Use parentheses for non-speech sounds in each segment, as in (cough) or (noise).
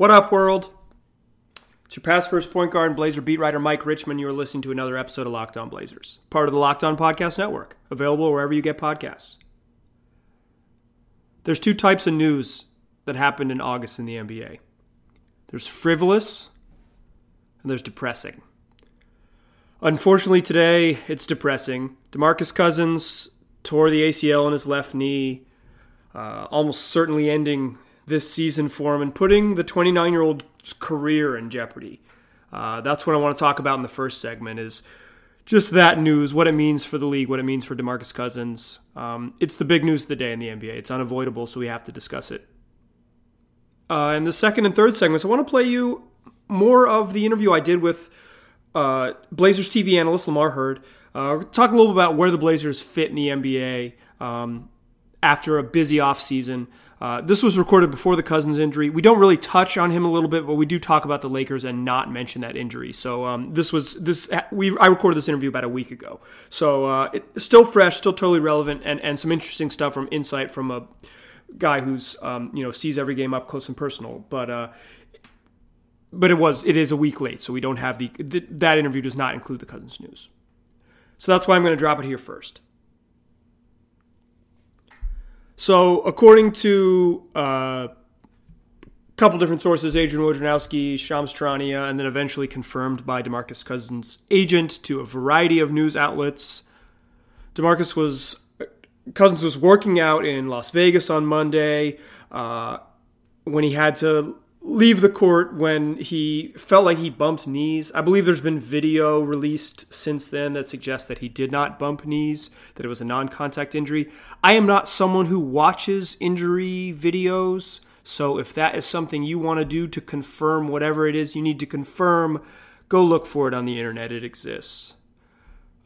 What up, world? It's your pass first point guard and Blazer beat writer Mike Richman. You are listening to another episode of Locked On Blazers, part of the Locked On Podcast Network, available wherever you get podcasts. There's two types of news that happened in August in the NBA there's frivolous and there's depressing. Unfortunately, today it's depressing. DeMarcus Cousins tore the ACL in his left knee, uh, almost certainly ending this season for him and putting the 29 year old's career in jeopardy. Uh, that's what I want to talk about in the first segment is just that news, what it means for the league, what it means for DeMarcus Cousins. Um, it's the big news of the day in the NBA. It's unavoidable, so we have to discuss it. Uh, in the second and third segments, I want to play you more of the interview I did with uh, Blazers TV analyst Lamar Hurd. Uh, talk a little about where the Blazers fit in the NBA um, after a busy offseason. Uh, this was recorded before the Cousins injury. We don't really touch on him a little bit, but we do talk about the Lakers and not mention that injury. So um, this was this we I recorded this interview about a week ago. So uh, it's still fresh, still totally relevant, and and some interesting stuff from insight from a guy who's um, you know sees every game up close and personal. But uh, but it was it is a week late, so we don't have the th- that interview does not include the Cousins news. So that's why I'm going to drop it here first. So, according to uh, a couple different sources, Adrian Wojnarowski, Shams Charania, and then eventually confirmed by DeMarcus Cousins' agent to a variety of news outlets, DeMarcus was Cousins was working out in Las Vegas on Monday uh, when he had to leave the court when he felt like he bumped knees. I believe there's been video released since then that suggests that he did not bump knees, that it was a non contact injury. I am not someone who watches injury videos, so if that is something you want to do to confirm whatever it is you need to confirm, go look for it on the internet. It exists.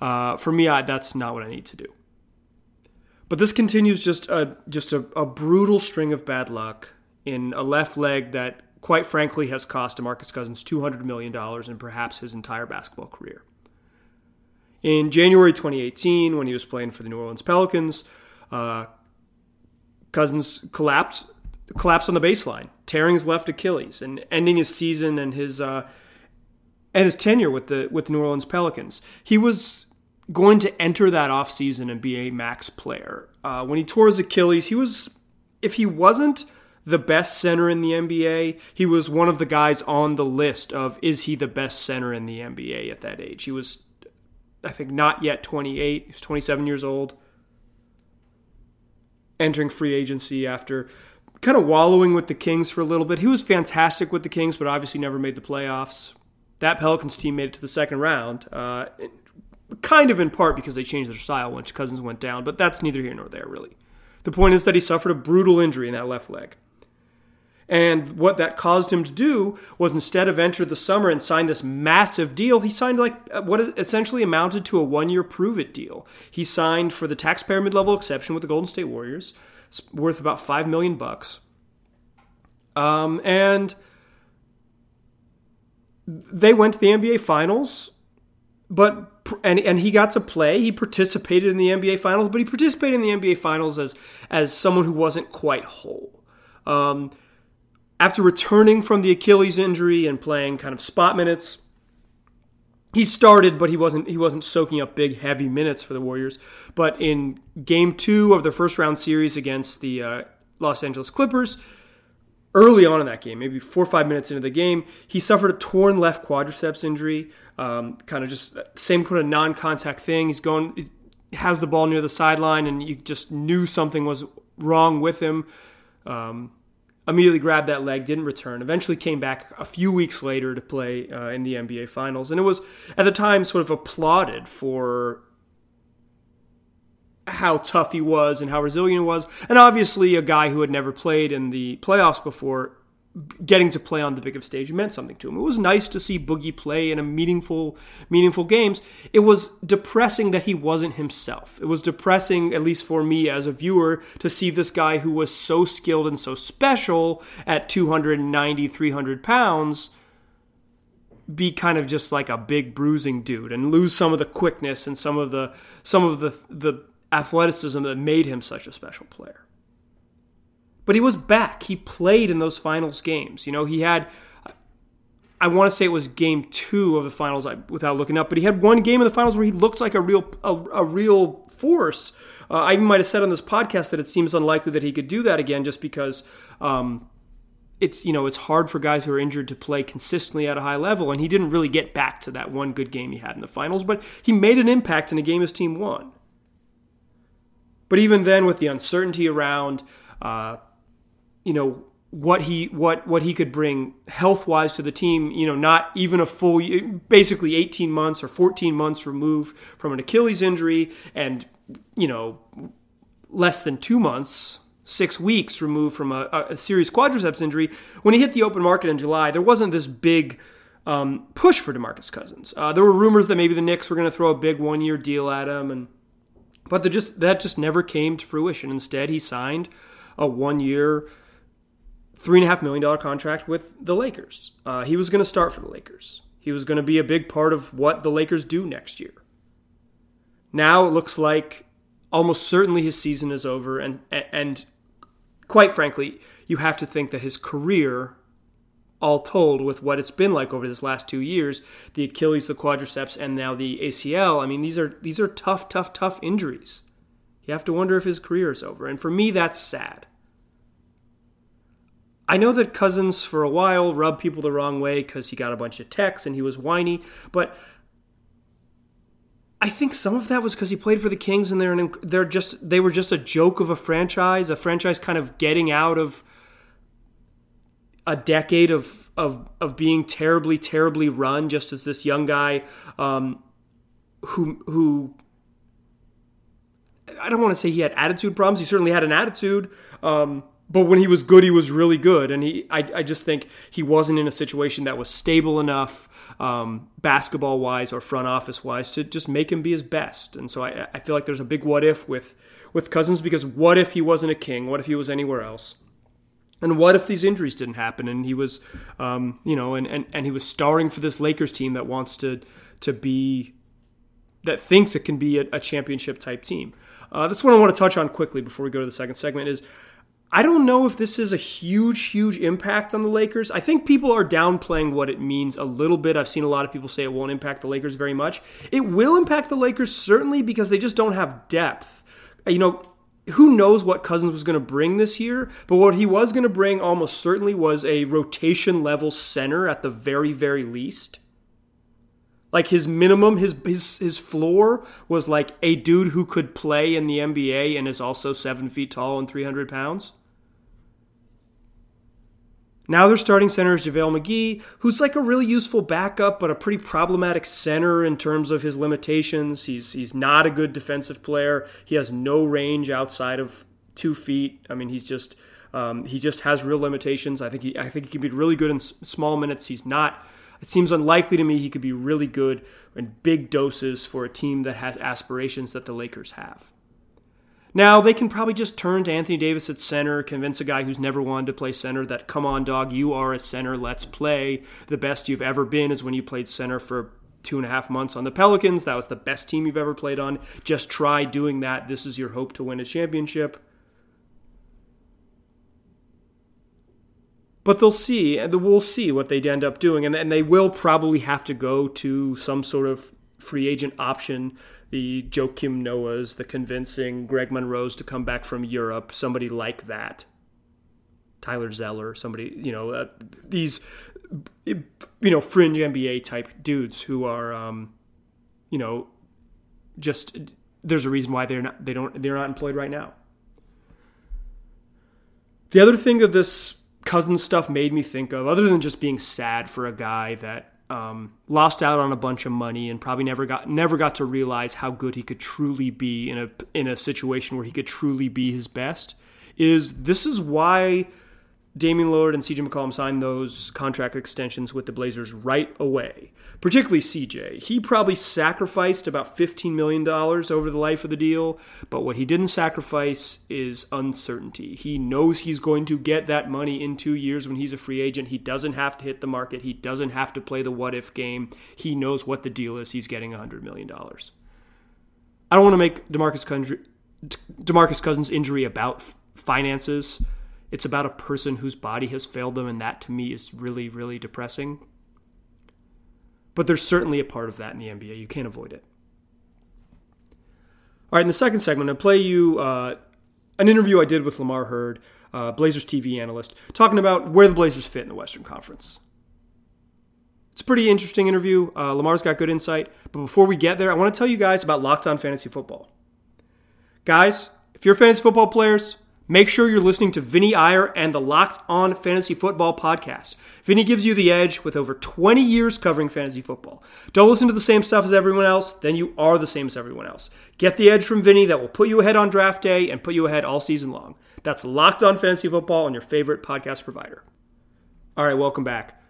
Uh, for me, I, that's not what I need to do. But this continues just a just a, a brutal string of bad luck in a left leg that quite frankly has cost DeMarcus Cousins $200 million and perhaps his entire basketball career. In January 2018, when he was playing for the New Orleans Pelicans, uh, Cousins collapsed collapsed on the baseline, tearing his left Achilles and ending his season and his uh, and his tenure with the with the New Orleans Pelicans. He was going to enter that offseason and be a max player. Uh, when he tore his Achilles, he was if he wasn't the best center in the NBA. He was one of the guys on the list of is he the best center in the NBA at that age. He was, I think, not yet 28. He was 27 years old, entering free agency after kind of wallowing with the Kings for a little bit. He was fantastic with the Kings, but obviously never made the playoffs. That Pelicans team made it to the second round. Uh, kind of in part because they changed their style once Cousins went down, but that's neither here nor there, really. The point is that he suffered a brutal injury in that left leg. And what that caused him to do was instead of enter the summer and sign this massive deal, he signed like what essentially amounted to a one year prove it deal. He signed for the taxpayer mid level exception with the Golden State Warriors, worth about five million bucks. Um, and they went to the NBA Finals, but and and he got to play. He participated in the NBA Finals, but he participated in the NBA Finals as as someone who wasn't quite whole. Um, after returning from the Achilles injury and playing kind of spot minutes, he started, but he wasn't he wasn't soaking up big heavy minutes for the Warriors. But in Game Two of the first round series against the uh, Los Angeles Clippers, early on in that game, maybe four or five minutes into the game, he suffered a torn left quadriceps injury. Um, kind of just same kind of non-contact thing. He's going, has the ball near the sideline, and you just knew something was wrong with him. Um, immediately grabbed that leg, didn't return. Eventually came back a few weeks later to play uh, in the NBA Finals, and it was at the time sort of applauded for how tough he was and how resilient he was. And obviously, a guy who had never played in the playoffs before getting to play on the biggest stage meant something to him. It was nice to see Boogie play in a meaningful, meaningful games. It was depressing that he wasn't himself. It was depressing, at least for me as a viewer, to see this guy who was so skilled and so special at 290, 300 pounds be kind of just like a big bruising dude and lose some of the quickness and some of the some of the the athleticism that made him such a special player. But he was back. He played in those finals games. You know, he had I want to say it was game two of the finals without looking up, but he had one game in the finals where he looked like a real a, a real force. Uh, I might have said on this podcast that it seems unlikely that he could do that again, just because um, it's you know it's hard for guys who are injured to play consistently at a high level, and he didn't really get back to that one good game he had in the finals, but he made an impact in a game his team won. But even then, with the uncertainty around, uh, you know what he what what he could bring health wise to the team. You know, not even a full, basically 18 months or 14 months removed from an Achilles injury, and you know, less than two months. Six weeks removed from a, a serious quadriceps injury. When he hit the open market in July, there wasn't this big um, push for DeMarcus Cousins. Uh, there were rumors that maybe the Knicks were going to throw a big one-year deal at him, and but just that just never came to fruition. Instead, he signed a one-year three and a half million dollar contract with the Lakers. Uh, he was going to start for the Lakers. He was going to be a big part of what the Lakers do next year. Now it looks like almost certainly his season is over, and and quite frankly, you have to think that his career, all told, with what it's been like over this last two years, the Achilles, the quadriceps, and now the ACL. I mean, these are these are tough, tough, tough injuries. You have to wonder if his career is over, and for me, that's sad. I know that Cousins for a while rubbed people the wrong way because he got a bunch of techs and he was whiny, but I think some of that was because he played for the Kings and they're an, they're just they were just a joke of a franchise, a franchise kind of getting out of a decade of of of being terribly terribly run, just as this young guy um, who who I don't want to say he had attitude problems. He certainly had an attitude. Um, but when he was good, he was really good, and he I, I just think he wasn't in a situation that was stable enough, um, basketball wise or front office wise, to just make him be his best. And so I, I feel like there's a big what if with with Cousins because what if he wasn't a king? What if he was anywhere else? And what if these injuries didn't happen and he was, um, you know, and, and, and he was starring for this Lakers team that wants to to be that thinks it can be a, a championship type team. Uh, that's what I want to touch on quickly before we go to the second segment. Is I don't know if this is a huge, huge impact on the Lakers. I think people are downplaying what it means a little bit. I've seen a lot of people say it won't impact the Lakers very much. It will impact the Lakers certainly because they just don't have depth. You know, who knows what Cousins was going to bring this year, but what he was going to bring almost certainly was a rotation level center at the very, very least. Like his minimum, his his his floor was like a dude who could play in the NBA and is also seven feet tall and three hundred pounds. Now their starting center is JaVale McGee, who's like a really useful backup, but a pretty problematic center in terms of his limitations. He's he's not a good defensive player. He has no range outside of two feet. I mean, he's just um, he just has real limitations. I think he I think he can be really good in small minutes. He's not. It seems unlikely to me he could be really good in big doses for a team that has aspirations that the Lakers have. Now, they can probably just turn to Anthony Davis at center, convince a guy who's never wanted to play center that, come on, dog, you are a center, let's play. The best you've ever been is when you played center for two and a half months on the Pelicans. That was the best team you've ever played on. Just try doing that. This is your hope to win a championship. But they'll see, and we'll see what they end up doing, and they will probably have to go to some sort of free agent option the Joakim Noahs, the convincing Greg Monroes to come back from Europe, somebody like that. Tyler Zeller, somebody, you know, uh, these, you know, fringe NBA type dudes who are, um, you know, just there's a reason why they're not they don't they're not employed right now. The other thing that this cousin stuff made me think of, other than just being sad for a guy that um, lost out on a bunch of money and probably never got never got to realize how good he could truly be in a in a situation where he could truly be his best. Is this is why Damian Lillard and CJ McCollum signed those contract extensions with the Blazers right away particularly CJ. He probably sacrificed about $15 million over the life of the deal, but what he didn't sacrifice is uncertainty. He knows he's going to get that money in two years when he's a free agent. He doesn't have to hit the market, he doesn't have to play the what if game. He knows what the deal is. He's getting $100 million. I don't want to make DeMarcus, DeMarcus Cousins' injury about finances It's about a person whose body has failed them, and that to me is really, really depressing. But there's certainly a part of that in the NBA. You can't avoid it. All right, in the second segment, I'll play you uh, an interview I did with Lamar Hurd, uh, Blazers TV analyst, talking about where the Blazers fit in the Western Conference. It's a pretty interesting interview. Uh, Lamar's got good insight. But before we get there, I want to tell you guys about Locked On Fantasy Football. Guys, if you're fantasy football players, make sure you're listening to Vinny Iyer and the Locked On Fantasy Football podcast. Vinny gives you the edge with over 20 years covering fantasy football. Don't listen to the same stuff as everyone else, then you are the same as everyone else. Get the edge from Vinny that will put you ahead on draft day and put you ahead all season long. That's Locked On Fantasy Football on your favorite podcast provider. All right, welcome back.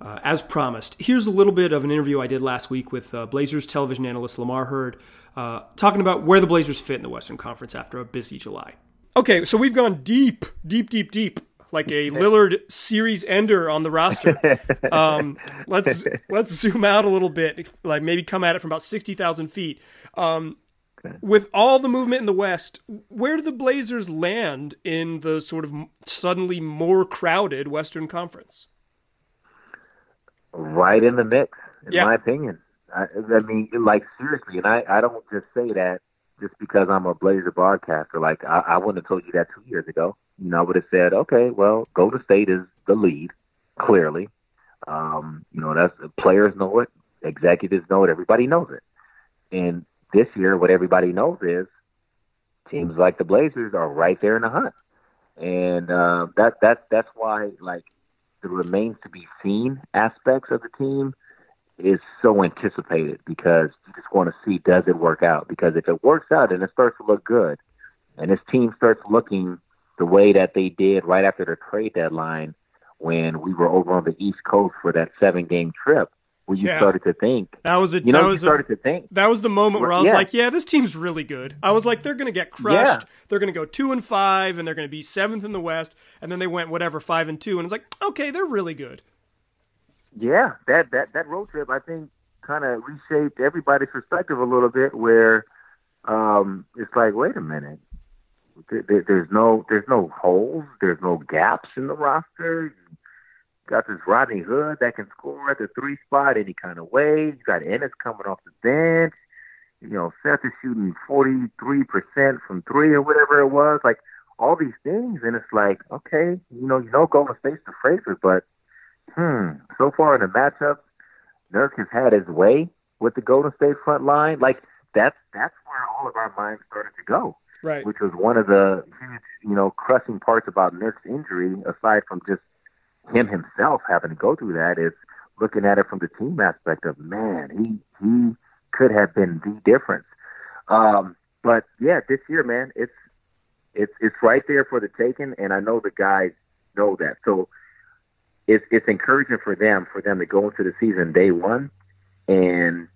Uh, as promised, here's a little bit of an interview I did last week with uh, Blazers television analyst Lamar Hurd, uh, talking about where the Blazers fit in the Western Conference after a busy July. Okay, so we've gone deep, deep, deep, deep, like a Lillard series ender on the roster. (laughs) Um, let's let's zoom out a little bit, like maybe come at it from about sixty thousand feet. Um, with all the movement in the West, where do the Blazers land in the sort of suddenly more crowded Western Conference? right in the mix, in yeah. my opinion. I, I mean, like seriously, and I, I don't just say that just because I'm a Blazer broadcaster. Like I, I wouldn't have told you that two years ago. You know, I would have said, okay, well, Golden State is the lead, clearly. Um, you know, that's players know it, executives know it, everybody knows it. And this year, what everybody knows is teams like the Blazers are right there in the hunt, and uh, that that that's why like the remains to be seen aspects of the team is so anticipated because you just want to see does it work out. Because if it works out and it starts to look good, and this team starts looking the way that they did right after the trade deadline when we were over on the East Coast for that seven game trip, where you yeah. started to think that was a you know you started a, to think that was the moment where I was yeah. like, yeah, this team's really good. I was like, they're going to get crushed. Yeah. They're going to go two and five, and they're going to be seventh in the West. And then they went whatever five and two, and it's like, okay, they're really good. Yeah, that that that road trip, I think, kind of reshaped everybody's perspective a little bit. Where um, it's like, wait a minute, there, there's no there's no holes, there's no gaps in the roster got this Rodney Hood that can score at the three spot any kind of way. You got Enes coming off the bench. You know, Seth is shooting 43% from three or whatever it was. Like all these things. And it's like, okay, you know, you know, Golden State's the Fraser, but hmm, so far in the matchup, Nurk has had his way with the Golden State front line. Like that's, that's where all of our minds started to go. Right. Which was one of the huge, you know, crushing parts about Nurk's injury, aside from just him himself having to go through that is looking at it from the team aspect of man, he he could have been the difference. Um, but yeah, this year, man, it's it's it's right there for the taking, and I know the guys know that. So it's it's encouraging for them for them to go into the season day one and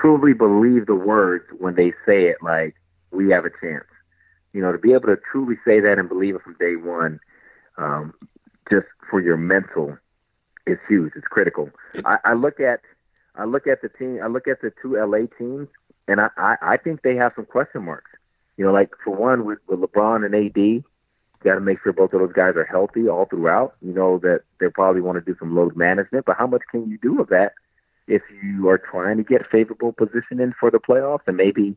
truly believe the words when they say it, like we have a chance. You know, to be able to truly say that and believe it from day one, um, just for your mental is huge. It's critical. I, I look at I look at the team. I look at the two LA teams, and I, I, I think they have some question marks. You know, like for one, with, with LeBron and AD, got to make sure both of those guys are healthy all throughout. You know that they probably want to do some load management, but how much can you do of that if you are trying to get favorable positioning for the playoffs? And maybe,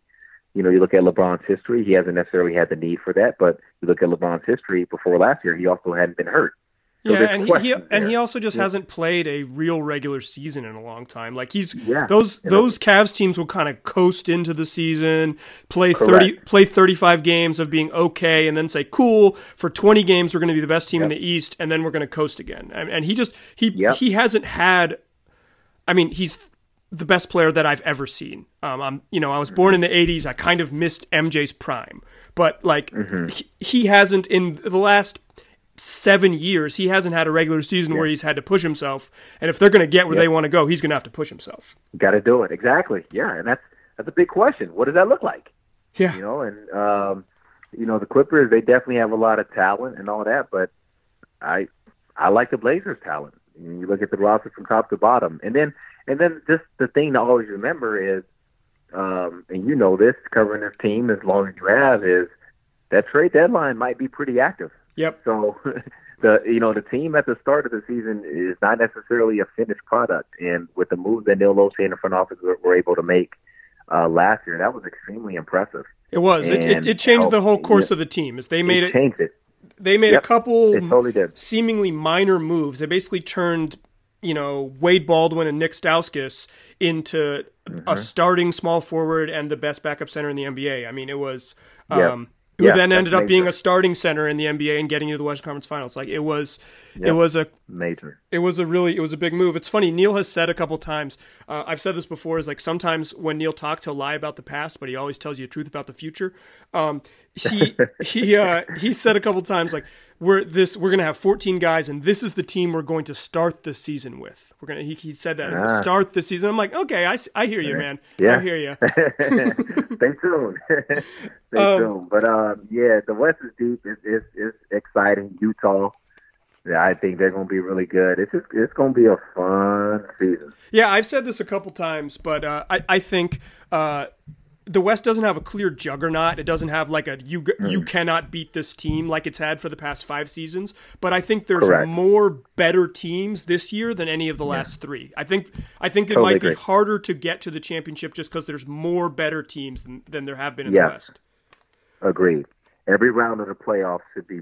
you know, you look at LeBron's history; he hasn't necessarily had the need for that. But you look at LeBron's history before last year; he also hadn't been hurt. So yeah, and he, he and he also just yeah. hasn't played a real regular season in a long time. Like he's yeah. those those Cavs teams will kind of coast into the season, play Correct. thirty play thirty five games of being okay, and then say, "Cool, for twenty games we're going to be the best team yep. in the East," and then we're going to coast again. And, and he just he yep. he hasn't had. I mean, he's the best player that I've ever seen. Um, I'm, you know, I was born in the '80s. I kind of missed MJ's prime, but like mm-hmm. he, he hasn't in the last seven years, he hasn't had a regular season yeah. where he's had to push himself. And if they're going to get where yeah. they want to go, he's going to have to push himself. Got to do it exactly. Yeah, and that's that's a big question. What does that look like? Yeah, you know, and um, you know the Clippers they definitely have a lot of talent and all that, but I I like the Blazers' talent. You look at the roster from top to bottom, and then and then just the thing to always remember is, um, and you know this, covering this team as long as you have is that trade deadline might be pretty active Yep. So (laughs) the you know the team at the start of the season is not necessarily a finished product, and with the move that Neil Olshey and the front office were, were able to make uh, last year, that was extremely impressive. It was. It, it, it, changed the whole course yeah, of the team. As they made it, it changed it. They made yep, a couple totally seemingly minor moves. They basically turned you know Wade Baldwin and Nick Stauskas into mm-hmm. a starting small forward and the best backup center in the NBA. I mean, it was. Um, who yeah, then ended up being a starting center in the NBA and getting into the Western Conference Finals. Like it was, yep. it was a major. It was a really, it was a big move. It's funny. Neil has said a couple times. Uh, I've said this before. Is like sometimes when Neil talks, he'll lie about the past, but he always tells you the truth about the future. Um, he he uh, he said a couple times like we're this we're gonna have 14 guys and this is the team we're going to start the season with. We're gonna he, he said that ah. start the season. I'm like okay, I, I hear you, man. Yeah, I hear you. (laughs) Stay tuned. (laughs) Stay um, tuned. But um, yeah, the West is deep. It's it's, it's exciting. Utah. Yeah, I think they're going to be really good. It's just, it's going to be a fun season. Yeah, I've said this a couple times, but uh, I I think uh, the West doesn't have a clear juggernaut. It doesn't have like a you you cannot beat this team like it's had for the past five seasons. But I think there's Correct. more better teams this year than any of the yeah. last three. I think I think it totally might agree. be harder to get to the championship just because there's more better teams than, than there have been in yes. the West. Agreed. Every round of the playoffs should be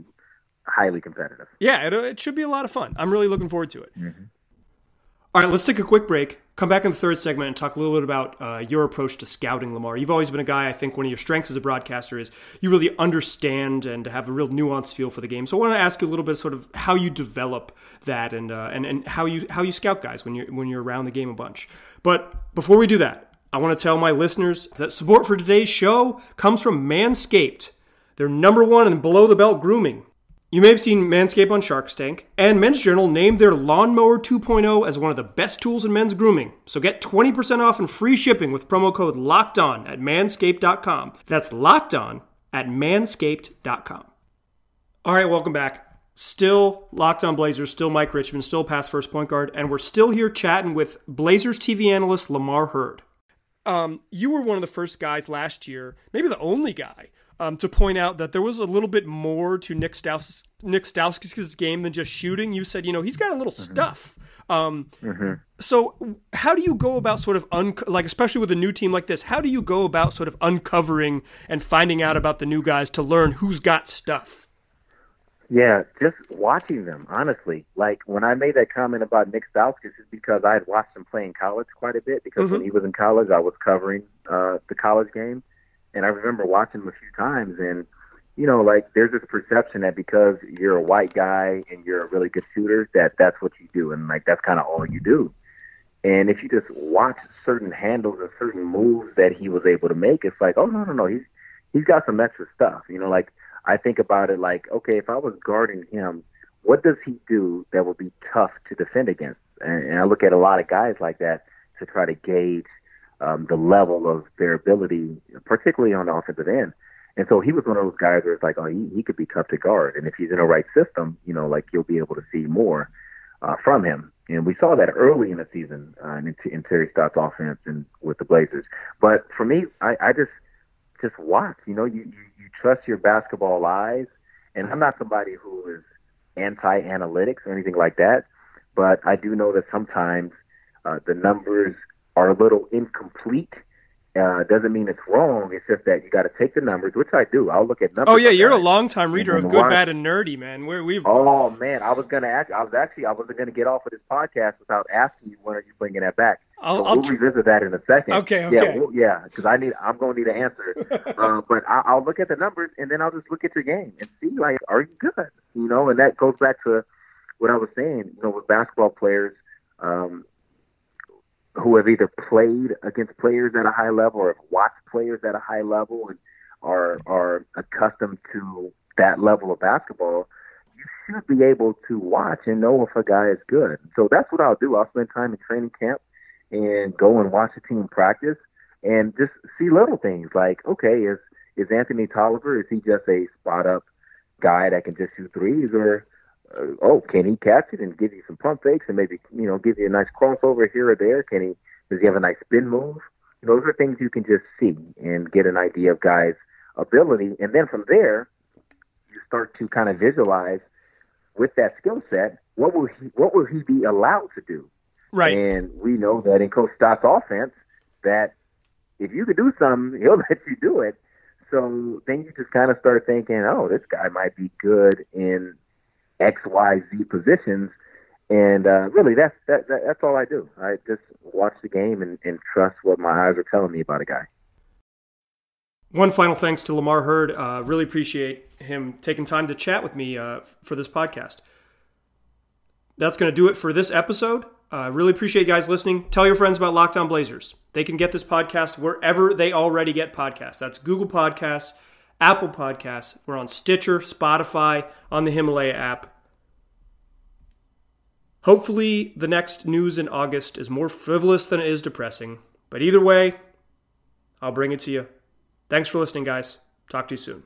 highly competitive. Yeah, it, it should be a lot of fun. I'm really looking forward to it. Mm-hmm. All right, let's take a quick break. Come back in the third segment and talk a little bit about uh, your approach to scouting Lamar. You've always been a guy, I think one of your strengths as a broadcaster is you really understand and have a real nuanced feel for the game. So I want to ask you a little bit sort of how you develop that and, uh, and, and how you how you scout guys when you're, when you're around the game a bunch. But before we do that, I want to tell my listeners that support for today's show comes from Manscaped. They're number one in below the belt grooming. You may have seen Manscaped on Shark Tank, and Men's Journal named their Lawnmower 2.0 as one of the best tools in men's grooming. So get 20% off and free shipping with promo code LOCKEDON at manscaped.com. That's locked on at manscaped.com. All right, welcome back. Still Locked On Blazers, still Mike Richman, still pass first point guard, and we're still here chatting with Blazers TV analyst Lamar Hurd. Um, you were one of the first guys last year, maybe the only guy, um, to point out that there was a little bit more to Nick, Staus- Nick Stauskas' game than just shooting. You said, you know, he's got a little mm-hmm. stuff. Um, mm-hmm. So, how do you go about sort of un- like, especially with a new team like this? How do you go about sort of uncovering and finding out about the new guys to learn who's got stuff? Yeah, just watching them, honestly. Like when I made that comment about Nick Stauskas, is because I had watched him play in college quite a bit. Because mm-hmm. when he was in college, I was covering uh, the college game, and I remember watching him a few times, and you know, like there's this perception that because you're a white guy and you're a really good shooter, that that's what you do, and like that's kind of all you do. And if you just watch certain handles and certain moves that he was able to make, it's like, oh no, no, no, he's he's got some extra stuff. You know, like I think about it like, okay, if I was guarding him, what does he do that would be tough to defend against? And, and I look at a lot of guys like that to try to gauge um, the level of their ability, particularly on the offensive end. And so he was one of those guys where it's like, oh, he, he could be tough to guard. And if he's in the right system, you know, like you'll be able to see more uh, from him. And we saw that early in the season uh, in, in Terry Stotts' offense and with the Blazers. But for me, I, I just just watch. You know, you, you you trust your basketball eyes. And I'm not somebody who is anti-analytics or anything like that, but I do know that sometimes uh, the numbers are a little incomplete. Uh, doesn't mean it's wrong. It's just that you got to take the numbers, which I do. I'll look at numbers. Oh yeah, you're a long time reader of Good, Bad, and Nerdy, man. Where we've. Oh man, I was gonna ask. I was actually I wasn't gonna get off of this podcast without asking you when are you bringing that back. I'll, so I'll we'll tr- revisit that in a second. Okay, okay. Yeah, well, yeah, because I need. I'm gonna need an answer. (laughs) uh, but I, I'll look at the numbers and then I'll just look at your game and see like, are you good? You know, and that goes back to what I was saying. You know, with basketball players. Um, who have either played against players at a high level or have watched players at a high level and are are accustomed to that level of basketball, you should be able to watch and know if a guy is good. So that's what I'll do. I'll spend time in training camp and go and watch the team practice and just see little things like, okay, is is Anthony Tolliver, is he just a spot up guy that can just shoot threes or Uh, oh, can he catch it and give you some pump fakes and maybe you know give you a nice crossover here or there? Can he? Does he have a nice spin move? Those are things you can just see and get an idea of guys' ability, and then from there, you start to kind of visualize with that skill set, what will he what will he be allowed to do? Right. And we know that in Coach Stotts' offense, that if you could do something, (laughs) he'll let you do it. So then you just kind of start thinking, oh, this guy might be good in X, Y, Z positions. And uh, really, that's that, that, that's all I do. I just watch the game and, and trust what my eyes are telling me about a guy. One final thanks to Lamar Hurd. Uh, really appreciate him taking time to chat with me uh, for this podcast. That's going to do it for this episode. Uh, really appreciate you guys listening. Tell your friends about Locked On Blazers. They can get this podcast wherever they already get podcasts. That's Google Podcasts, Apple Podcasts. We're on Stitcher, Spotify, on the Himalaya app. Hopefully, the next news in August is more frivolous than it is depressing. But either way, I'll bring it to you. Thanks for listening, guys. Talk to you soon.